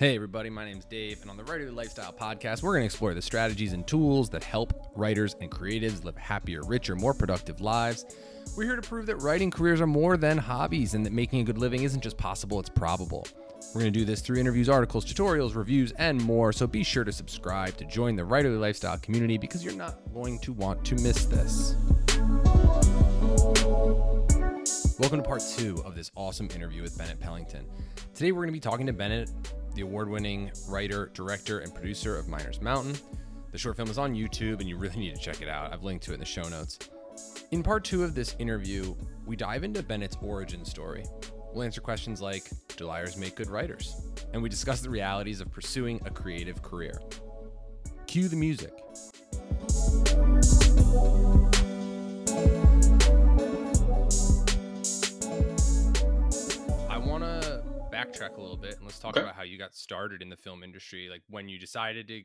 Hey, everybody, my name's Dave, and on the Writerly Lifestyle Podcast, we're going to explore the strategies and tools that help writers and creatives live happier, richer, more productive lives. We're here to prove that writing careers are more than hobbies and that making a good living isn't just possible, it's probable. We're going to do this through interviews, articles, tutorials, reviews, and more, so be sure to subscribe to join the Writerly Lifestyle community because you're not going to want to miss this. Welcome to part two of this awesome interview with Bennett Pellington. Today, we're going to be talking to Bennett the award winning writer, director, and producer of Miners Mountain. The short film is on YouTube, and you really need to check it out. I've linked to it in the show notes. In part two of this interview, we dive into Bennett's origin story. We'll answer questions like Do liars make good writers? And we discuss the realities of pursuing a creative career. Cue the music. Backtrack a little bit and let's talk okay. about how you got started in the film industry, like when you decided to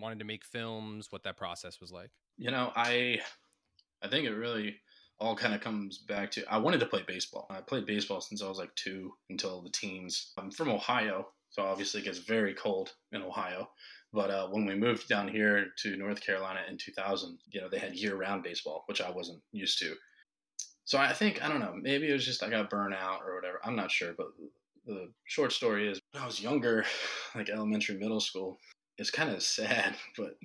wanted to make films, what that process was like. You know, I I think it really all kind of comes back to I wanted to play baseball. I played baseball since I was like 2 until the teens. I'm from Ohio, so obviously it gets very cold in Ohio. But uh, when we moved down here to North Carolina in 2000, you know, they had year-round baseball, which I wasn't used to. So I think I don't know. Maybe it was just I got burnt out or whatever. I'm not sure, but the short story is when I was younger, like elementary, middle school, it's kind of sad, but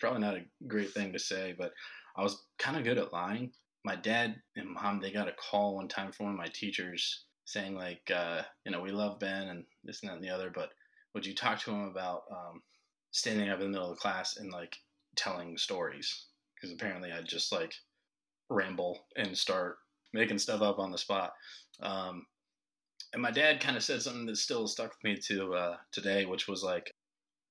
probably not a great thing to say, but I was kind of good at lying. My dad and mom, they got a call one time from one of my teachers saying like, uh, you know, we love Ben and this and that and the other, but would you talk to him about um, standing up in the middle of the class and like telling stories? Because apparently I'd just like ramble and start making stuff up on the spot. Um, and my dad kind of said something that still stuck with me to uh, today, which was like,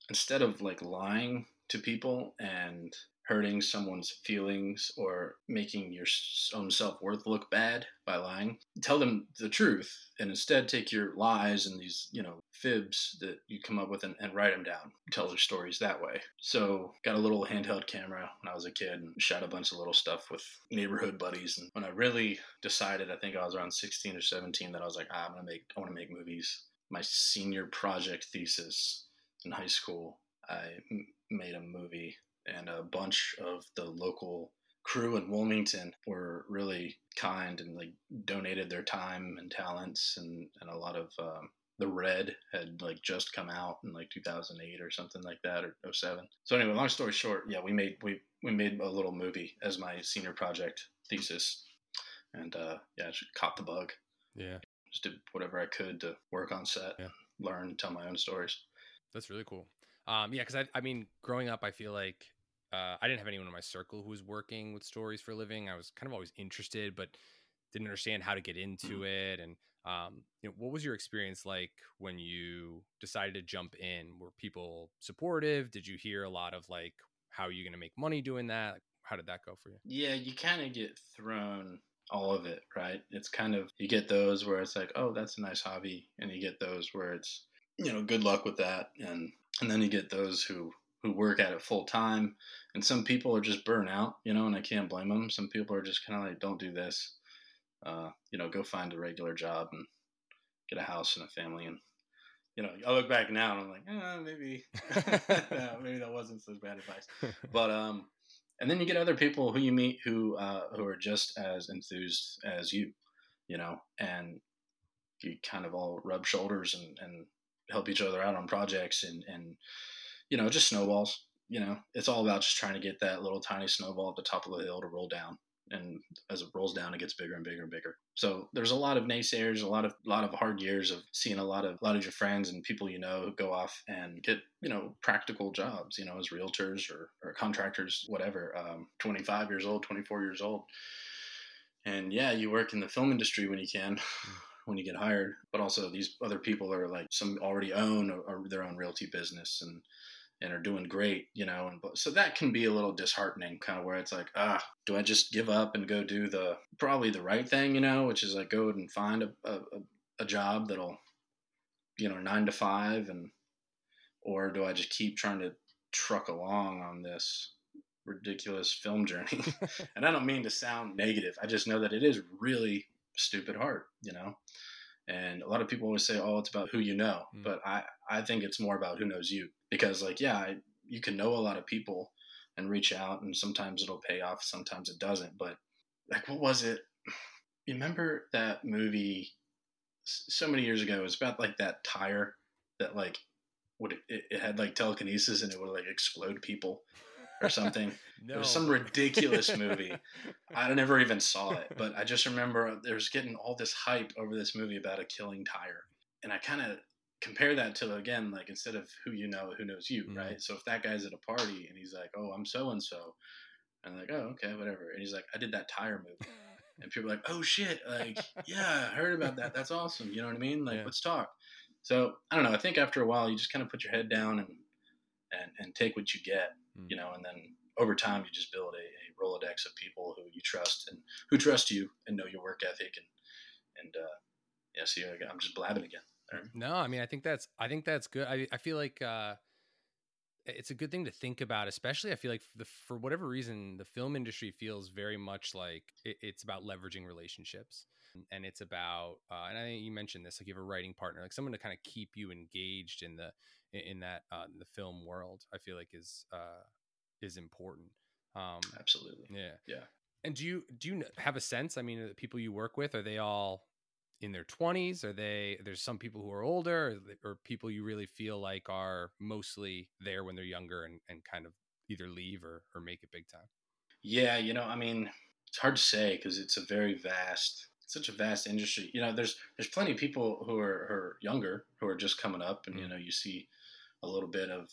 instead of like lying to people and hurting someone's feelings or making your own self worth look bad by lying. Tell them the truth and instead take your lies and these, you know, fibs that you come up with and, and write them down. Tell their stories that way. So, got a little handheld camera when I was a kid and shot a bunch of little stuff with neighborhood buddies. And when I really decided, I think I was around 16 or 17, that I was like, ah, I'm gonna make, I want to make movies. My senior project thesis in high school, I made a movie and a bunch of the local crew in Wilmington were really kind and like donated their time and talents and, and a lot of um, the RED had like just come out in like 2008 or something like that or 07 so anyway long story short yeah we made we we made a little movie as my senior project thesis and uh yeah just caught the bug. Yeah. Just did whatever i could to work on set yeah. learn tell my own stories. That's really cool. Um yeah because I, I mean growing up i feel like uh, I didn't have anyone in my circle who was working with stories for a living. I was kind of always interested, but didn't understand how to get into mm. it. And um, you know, what was your experience like when you decided to jump in? Were people supportive? Did you hear a lot of like, how are you going to make money doing that? How did that go for you? Yeah, you kind of get thrown all of it, right? It's kind of you get those where it's like, oh, that's a nice hobby, and you get those where it's you know, good luck with that, and and then you get those who who work at it full time. And some people are just burnt out, you know, and I can't blame them. Some people are just kind of like, don't do this. Uh, you know, go find a regular job and get a house and a family. And, you know, I look back now and I'm like, eh, maybe, no, maybe that wasn't such bad advice. But, um, and then you get other people who you meet who, uh, who are just as enthused as you, you know, and you kind of all rub shoulders and, and help each other out on projects and, and, you know, just snowballs. You know, it's all about just trying to get that little tiny snowball at the top of the hill to roll down. And as it rolls down, it gets bigger and bigger and bigger. So there's a lot of naysayers, a lot of lot of hard years of seeing a lot of a lot of your friends and people you know go off and get you know practical jobs, you know, as realtors or, or contractors, whatever. Um, 25 years old, 24 years old, and yeah, you work in the film industry when you can. When you get hired but also these other people are like some already own their own realty business and and are doing great, you know, and so that can be a little disheartening, kind of where it's like, ah, do I just give up and go do the probably the right thing, you know, which is like go and find a a, a job that'll, you know, nine to five, and or do I just keep trying to truck along on this ridiculous film journey? and I don't mean to sound negative. I just know that it is really stupid hard, you know, And a lot of people always say, "Oh, it's about who you know," Mm. but I I think it's more about who knows you because like yeah, I, you can know a lot of people and reach out, and sometimes it'll pay off, sometimes it doesn't. But like, what was it? You remember that movie so many years ago? It was about like that tire that like would it, it had like telekinesis and it would like explode people or something. no. It was some ridiculous movie. I never even saw it, but I just remember there's getting all this hype over this movie about a killing tire, and I kind of compare that to again like instead of who you know, who knows you, Mhm. right? So if that guy's at a party and he's like, "Oh, I'm so and so," and I'm like, "Oh, okay, whatever," and he's like, "I did that tire movie," and people are like, "Oh shit, like yeah, I heard about that. That's awesome." You know what I mean? Like, Yeah. let's talk. So I don't know. I think after a while, you just kind of put your head down and and and take what you get Mm. you know, and then over time you just build a, a Rolodex of people who you trust and who trust you and know your work ethic and and uh, yeah. See, I- I'm just blabbing again. No, I mean, I think that's I think that's good. I I feel like uh, it's a good thing to think about, especially I feel like the, for whatever reason, the film industry feels very much like it, it's about leveraging relationships, and it's about uh, and I think you mentioned this, like you have a writing partner, like someone to kind of keep you engaged in the in, in that uh, the film world. I feel like is uh, is important. Um, Absolutely. yeah. Yeah. And do you do you have a sense? I mean, the people you work with are they all in their twenties? Are they? There's some people who are older, or, or people you really feel like are mostly there when they're younger and, and kind of either leave or, or make it big time. Yeah, you know, I mean, it's hard to say because it's a very vast, such a vast industry. You know, there's there's plenty of people who are, who are younger who are just coming up, and you Mm. know, you see a little bit of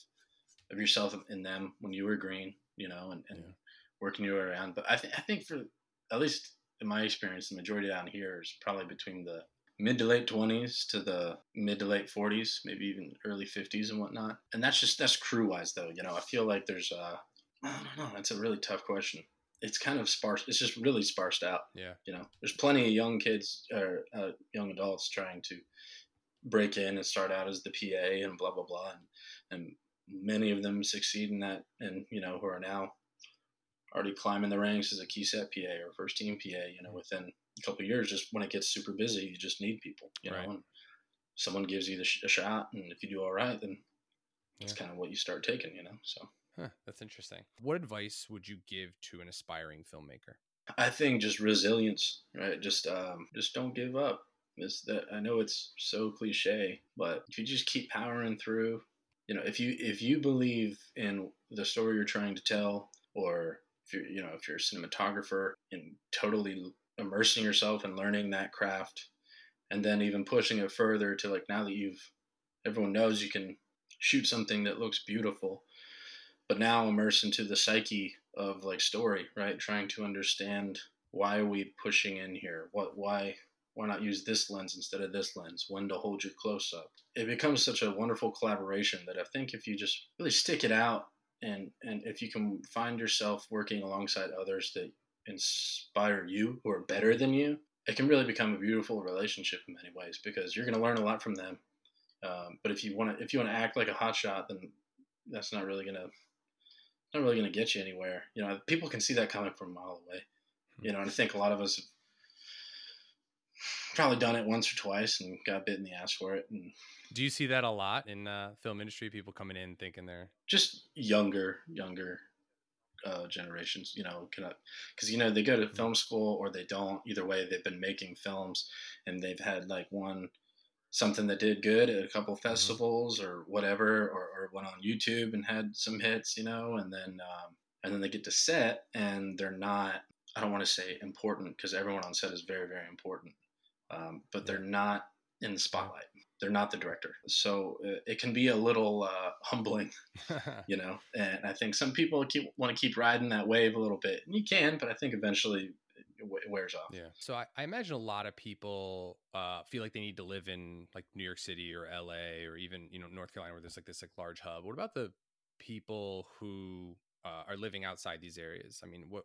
of yourself in them when you were green, you know, and, and Yeah. working your way around. But I think I think for at least in my experience, the majority down here is probably between the mid to late 20s to the mid to late 40s, maybe even early 50s and whatnot. And that's just that's crew wise though. You know, I feel like there's uh I don't know. That's a really tough question. It's kind of sparse. It's just really sparsed out. Yeah. You know, there's plenty of young kids or uh, young adults trying to break in and start out as the PA and blah blah blah, and and many of them succeed in that, and you know, who are now already climbing the ranks as a key set PA or first team PA. You know, within a couple of years, just when it gets super busy, you just need people. You Right. know, and someone gives you the sh- a shot, and if you do all right, then it's Yeah. kind of what you start taking. You know, so. Huh, that's interesting. What advice would you give to an aspiring filmmaker? I think just resilience, right? Just um, just don't give up. It's that I know it's so cliche, but if you just keep powering through, you know, if you if you believe in the story you're trying to tell, or if you're you know if you're a cinematographer and totally immersing yourself and learning that craft, and then even pushing it further to like now that you've everyone knows you can shoot something that looks beautiful but now immerse into the psyche of like story right? Trying to understand why are we pushing in here? What why why not use this lens instead of this lens? When to hold your close up? It becomes such a wonderful collaboration that i think if you just really stick it out and and if you can find yourself working alongside others that inspire you who are better than you it can really become a beautiful relationship in many ways because you're going to learn a lot from them um, but if you want to if you want to act like a hotshot then that's not really going to not really going to get you anywhere. You know, people can see that coming from a mile away. You know, and I think a lot of us have probably done it once or twice and got bit in the ass for it. And Do you see that a lot in uh, film industry? People coming in thinking they're just younger, younger uh, generations, you know, because you know they go to film school or they don't. Either way, they've been making films and they've had like one something that did good at a couple festivals or whatever, or, or went on YouTube and had some hits, you know, and then um, and then they get to set and they're not. I don't want to say important because everyone on set is very very important, um, but they're not in the spotlight. They're not the director, so uh, it can be a little uh, humbling you know. And I think some people keep want to keep riding that wave a little bit, and you can, but I think eventually it, wears off. Yeah. So I, I imagine a lot of people uh, feel like they need to live in like New York City or LA or even you know North Carolina where there's like this like large hub. What about the people who uh, are living outside these areas? I mean, what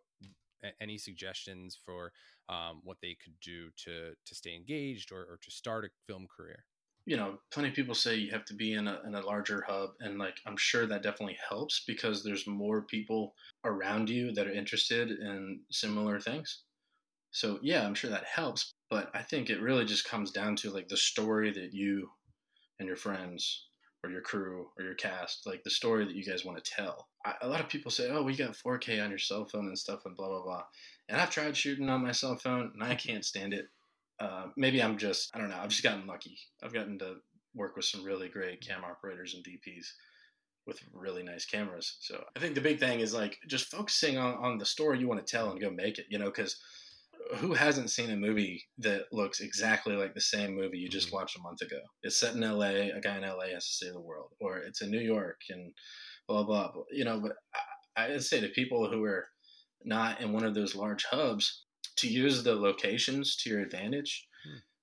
any suggestions for um, what they could do to to stay engaged or, or to start a film career? You know, plenty of people say you have to be in a, in a larger hub, and like I'm sure that definitely helps because there's more people around you that are interested in similar things. So yeah, I'm sure that helps. but I think it really just comes down to like the story that you and your friends or your crew or your cast, like the story that you guys want to tell. I, a lot of people say, "Oh, we got 4K on your cell phone and stuff and blah blah blah," and I've tried shooting on my cell phone and I can't stand it. Uh, maybe I'm just I don't know. I've just gotten lucky. I've gotten to work with some really great cam operators and DPs with really nice cameras. So I think the big thing is like just focusing on, on the story you want to tell and go make it, you know, because who hasn't seen a movie that looks exactly like the same movie you just mm-hmm. watched a month ago? It's set in LA, a guy in LA has to save the world, or it's in New York and blah, blah, blah. You know, but I, I'd say to people who are not in one of those large hubs to use the locations to your advantage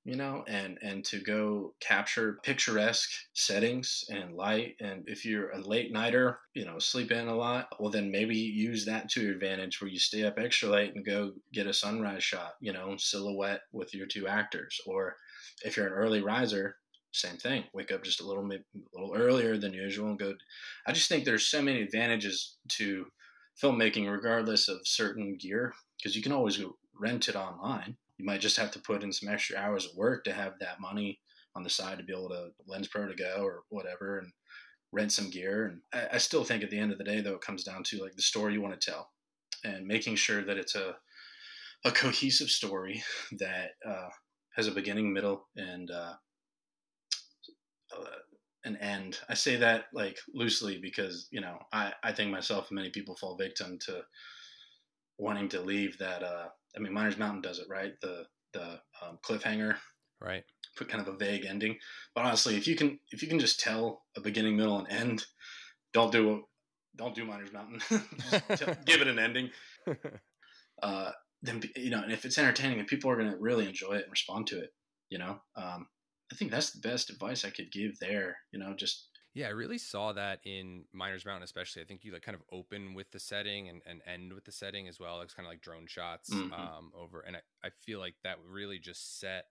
you know, and and to go capture picturesque settings and light. And if you're a late nighter, you know, sleep in a lot, well then maybe use that to your advantage where you stay up extra late and go get a sunrise shot, you know, silhouette with your two actors. Or if you're an early riser, same thing. Wake up just a little bit a little earlier than usual and go. I just think there's so many advantages to filmmaking, regardless of certain gear, because you can always rent it online you might just have to put in some extra hours of work to have that money on the side to be able to LensProToGo or whatever and rent some gear. And I, I, still think at the end of the day though it comes down to like the story you want to tell and making sure that it's a a cohesive story that uh, has a beginning middle and uh, uh, an end. I say that like loosely because you know i i think myself and many people fall victim to wanting to leave that uh I mean, Miners Mountain does it right. The the um, cliffhanger, right? Put kind of a vague ending. But honestly, if you can if you can just tell a beginning, middle, and end, don't do don't do Miners Mountain. tell, give it an ending. Uh, then you know, and if it's entertaining and people are going to really enjoy it and respond to it, you know, um, I think that's the best advice I could give there. You know, just yeah, I really saw that in Miners Mountain, especially. I think you like kind of open with the setting and, and end with the setting as well. It's kind of like drone shots mm-hmm. um, over, and I, I feel like that really just set.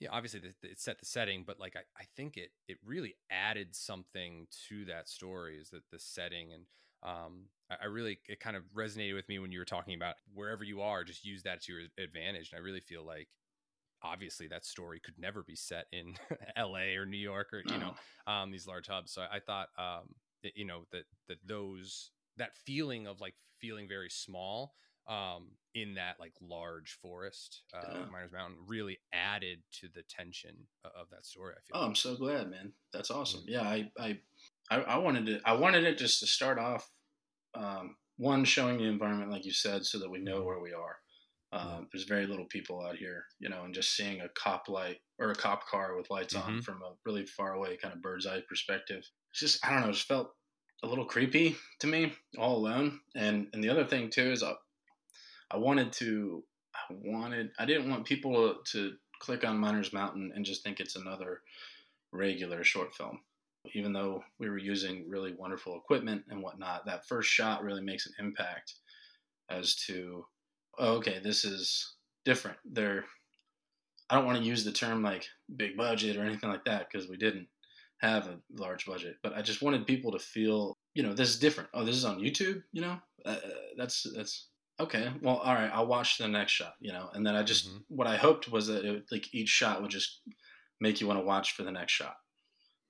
Yeah, obviously the, it set the setting, but like I, I think it it really added something to that story. Is that the setting and um, I, I really it kind of resonated with me when you were talking about wherever you are, just use that to your advantage. And I really feel like obviously that story could never be set in LA or New York or you know um, these large hubs. So I, I thought um, that, you know that that those that feeling of like feeling very small um, in that like large forest, uh, yeah. Miners Mountain, really added to the tension of that story. I feel. Oh, I'm so glad, man. That's awesome. Mm-hmm. Yeah, I, I, I, I wanted it. I wanted it just to start off. Um, one showing the environment, like you said, so that we know mm-hmm. where we are. Um, there's very little people out here, you know, and just seeing a cop light or a cop car with lights mm-hmm. on from a really far away kind of bird's eye perspective. It's just, I don't know, it just felt a little creepy to me all alone. And, and the other thing too is I, I wanted to, I wanted, I didn't want people to click on Miners Mountain and just think it's another regular short film. Even though we were using really wonderful equipment and whatnot, that first shot really makes an impact as to oh, okay, this is different. They're, I don't want to use the term like big budget or anything like that because we didn't have a large budget, but I just wanted people to feel, you know, this is different. Oh, this is on YouTube, you know, uh, that's, that's, okay well all right i'll watch the next shot you know and then i just mm-hmm. what i hoped was that it, like each shot would just make you want to watch for the next shot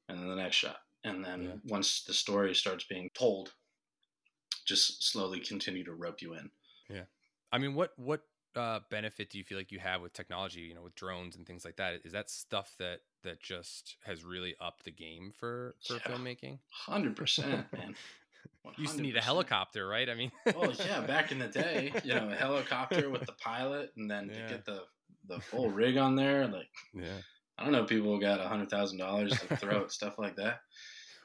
and then the next shot and then yeah. once the story starts being told just slowly continue to rope you in yeah I mean, what what uh, benefit do you feel like you have with technology? You know, with drones and things like that. Is that stuff that that just has really upped the game for for yeah, filmmaking? Hundred percent, man. 100%. You used to need a helicopter, right? I mean, oh yeah, back in the day, you know, a helicopter with the pilot, and then yeah. to get the the full rig on there, like, yeah, I don't know, people got a hundred thousand dollars to throw at stuff like that.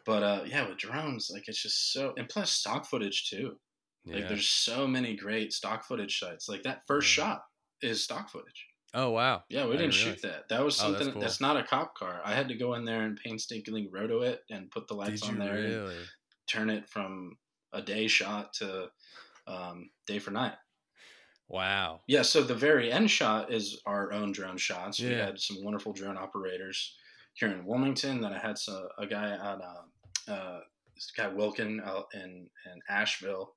But uh, yeah, with drones, like it's just so, and plus stock footage too. Yeah. Like there's so many great stock footage sites. Like that first yeah. shot is stock footage. Oh wow! Yeah, we I didn't shoot that. That was something oh, that's, cool. that's, not a cop car. I had to go in there and painstakingly roto it and put the lights on there really? and turn it from a day shot to um, day for night. Wow. Yeah. So the very end shot is our own drone shots. Yeah. We had some wonderful drone operators here in Wilmington. Then I had some, a guy on uh, uh, this guy Wilkin out in in Asheville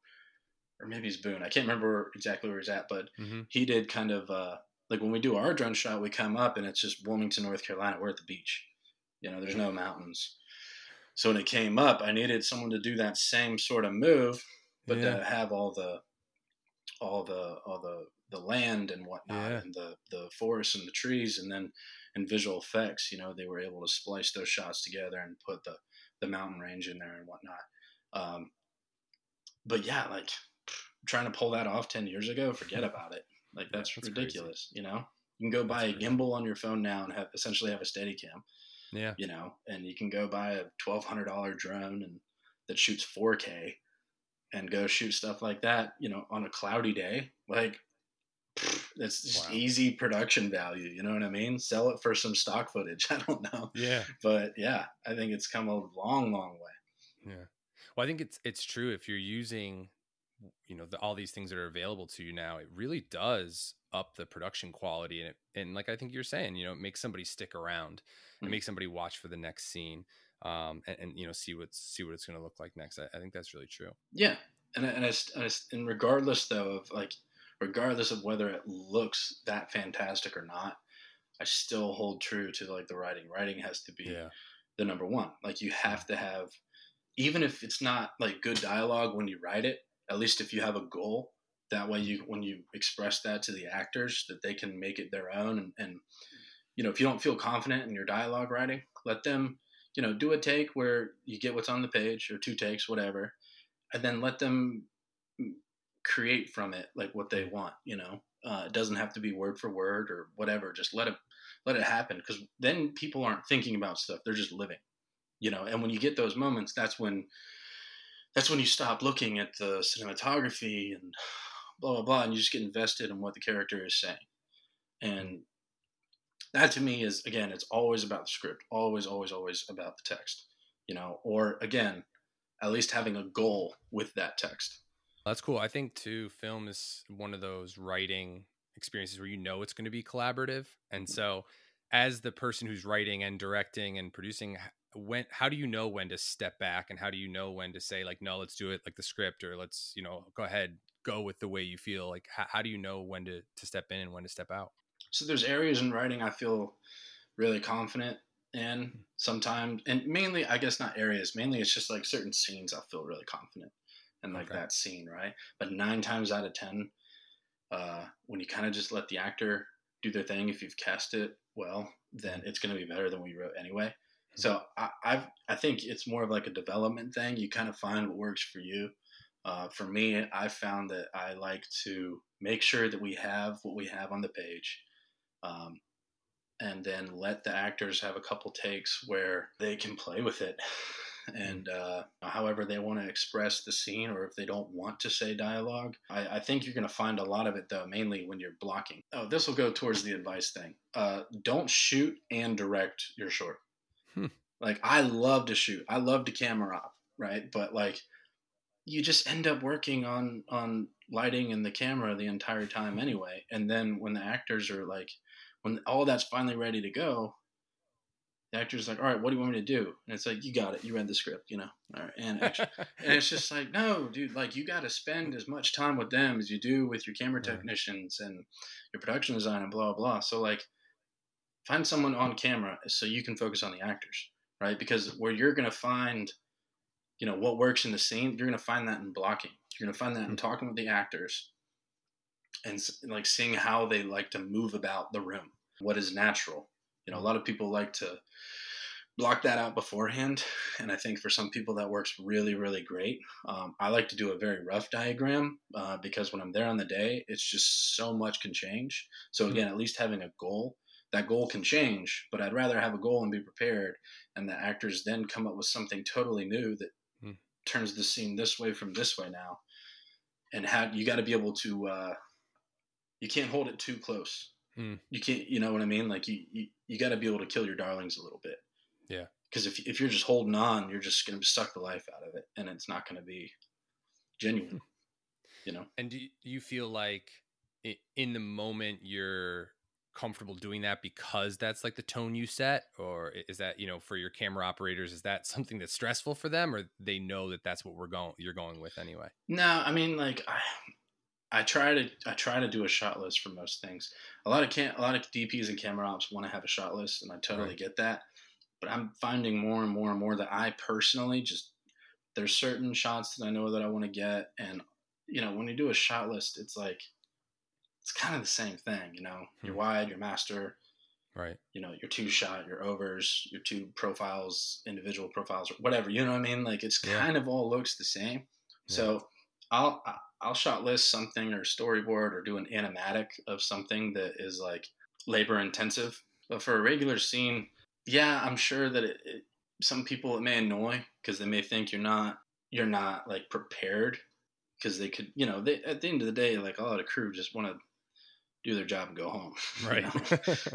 or maybe he's Boone. I can't remember exactly where he's at, but mm-hmm. he did kind of uh, like when we do our drone shot, we come up and it's just Wilmington, North Carolina. We're at the beach. You know, there's no mountains. So when it came up, I needed someone to do that same sort of move, but Yeah. to have all the all the all the the land and whatnot Yeah. and the the forests and the trees and then in visual effects, you know, they were able to splice those shots together and put the the mountain range in there and whatnot. Um, but yeah, like trying to pull that off ten years ago, forget about it. Like that's, that's crazy. ridiculous. You know, you can go buy a crazy. gimbal on your phone now and have essentially have a steady cam Yeah. you know, and you can go buy a twelve hundred dollar drone and that shoots four K and go shoot stuff like that, you know, on a cloudy day. Like that's just Wow. easy production value, you know what I mean? Sell it for some stock footage. I don't know. Yeah. But yeah, I think it's come a long, long way. Yeah. Well, I think it's it's true if you're using you know the, all these things that are available to you now it really does up the production quality and it, and like I think you're saying you know it makes somebody stick around it Mhm. makes somebody watch for the next scene um and, and you know see what's see what it's going to look like next I, I think that's really true Yeah. And, and, I, and, I, and regardless though of like, regardless of whether it looks that fantastic or not, I still hold true to like the writing. Writing has to be yeah the number one. Like you have to have, even if it's not like good dialogue when you write it, at least if you have a goal, that way you when you express that to the actors, that they can make it their own. And, and you know, if you don't feel confident in your dialogue writing, let them, you know, do a take where you get what's on the page or two takes, whatever, and then let them create from it like what they want. You know, uh, it doesn't have to be word for word or whatever. Just let it let it happen because then people aren't thinking about stuff; they're just living. You know, and when you get those moments, that's when that's when you stop looking at the cinematography and blah blah blah, and you just get invested in what the character is saying. And that to me is again, it's always about the script, always, always, always about the text. You know, or again, at least having a goal with that text. That's cool. I think too, film is one of those writing experiences where you know it's going to be collaborative, and mm-hmm. so as the person who's writing and directing and producing, when how do you know when to step back and how do you know when to say like no, let's do it like the script or let's you know go ahead go with the way you feel like how, how do you know when to to step in and when to step out? So there's areas in writing I feel really confident in sometimes, and mainly I guess not areas. Mainly it's just like certain scenes I feel really confident in, like Okay. that scene, right? But nine times out of ten, uh, when you kind of just let the actor do their thing, if you've cast it well, then it's going to be better than what you wrote anyway. So I, I've I think it's more of like a development thing. You kind of find what works for you. Uh, for me, I found that I like to make sure that we have what we have on the page, um, and then let the actors have a couple takes where they can play with it, and uh, however they want to express the scene, or if they don't want to say dialogue. I, I think you're going to find a lot of it though, mainly when you're blocking. Oh, this will go towards the advice thing. Uh, don't shoot and direct your short. Hmm. Like I love to shoot, I love to camera op, right? But like you just end up working on on lighting and the camera the entire time anyway and then when the actors are like when all that's finally ready to go the actor's like all right what do you want me to do? And it's like you got it. You read the script you know. All right and action and it's just like no dude like you got to spend as much time with them as you do with your camera technicians and your production design and blah blah blah. so like find someone on camera so you can focus on the actors right? Because where you're going to find you know what works in the scene you're going to find that in blocking. You're going to find that in mm-hmm. talking with the actors and like seeing how they like to move about the room what is natural. You know a lot of people like to block that out beforehand and i think for some people that works really really great. Um, i like to do a very rough diagram uh, because when i'm there on the day it's just so much can change. So again at least having a goal that goal can change but i'd rather have a goal and be prepared and the actors then come up with something totally new that Hmm. turns the scene this way from this way now. And how you got to be able to uh, you can't hold it too close Hmm. you can't you know what i mean? Like you you, you got to be able to kill your darlings a little bit. Yeah. because if, if you're just holding on you're just going to suck the life out of it and it's not going to be genuine you know? And do you, feel like in the moment you're comfortable doing that because that's like the tone you set? Or is that you know for your camera operators is that something that's stressful for them or they know that that's what we're going you're going with anyway? No, I mean like I I try to I try to do a shot list for most things. A lot of can a lot of DPs and camera ops want to have a shot list, and I totally Right. get that. But I'm finding more and more and more that I personally just there's certain shots that I know that I want to get, and you know when you do a shot list, it's like it's kind of the same thing. You know, your Hmm. wide, your master, Right. you know, your two shot, your overs, your two profiles, individual profiles, or whatever. You know what I mean? Like it's Yeah. kind of all looks the same. So I'll I'll shot list something or storyboard or do an animatic of something that is like labor intensive. But for a regular scene, yeah, I'm sure that it, it some people it may annoy because they may think you're not you're not like prepared because they could you know they at the end of the day like a lot of crew just want to do their job and go home. Right.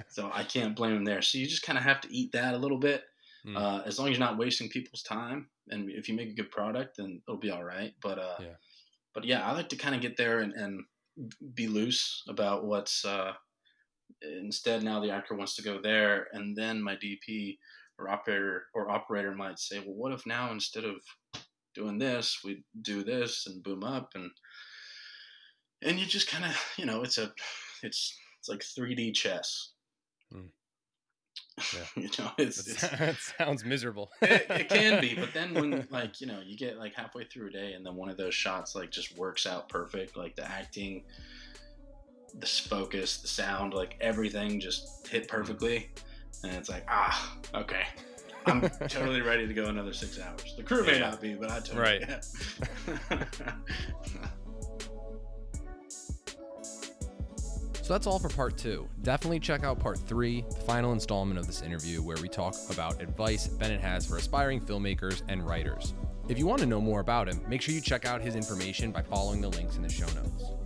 so I can't blame them there. So you just kind of have to eat that a little bit. Mm. Uh, as long as you're not wasting people's time, and if you make a good product, then it'll be all right. But uh, Yeah. But yeah, I like to kind of get there and, and be loose about what's. Uh, instead, now the actor wants to go there, and then my DP or operator or operator might say, "Well, what if now instead of doing this, we do this and boom up and and you just kind of you know it's a it's it's like 3D chess. Mm. you know, it's, it's that sounds miserable. it, it can be, but then when like you know you get like halfway through a day and then one of those shots like just works out perfect, like the acting, the focus, the sound, like everything just hit perfectly, and it's like ah okay. I'm totally ready to go another six hours. The crew may Yeah. not be, but I totally Right. am. So that's all for part two. Definitely check out part three, the final installment of this interview, where we talk about advice Bennett has for aspiring filmmakers and writers. If you want to know more about him, make sure you check out his information by following the links in the show notes.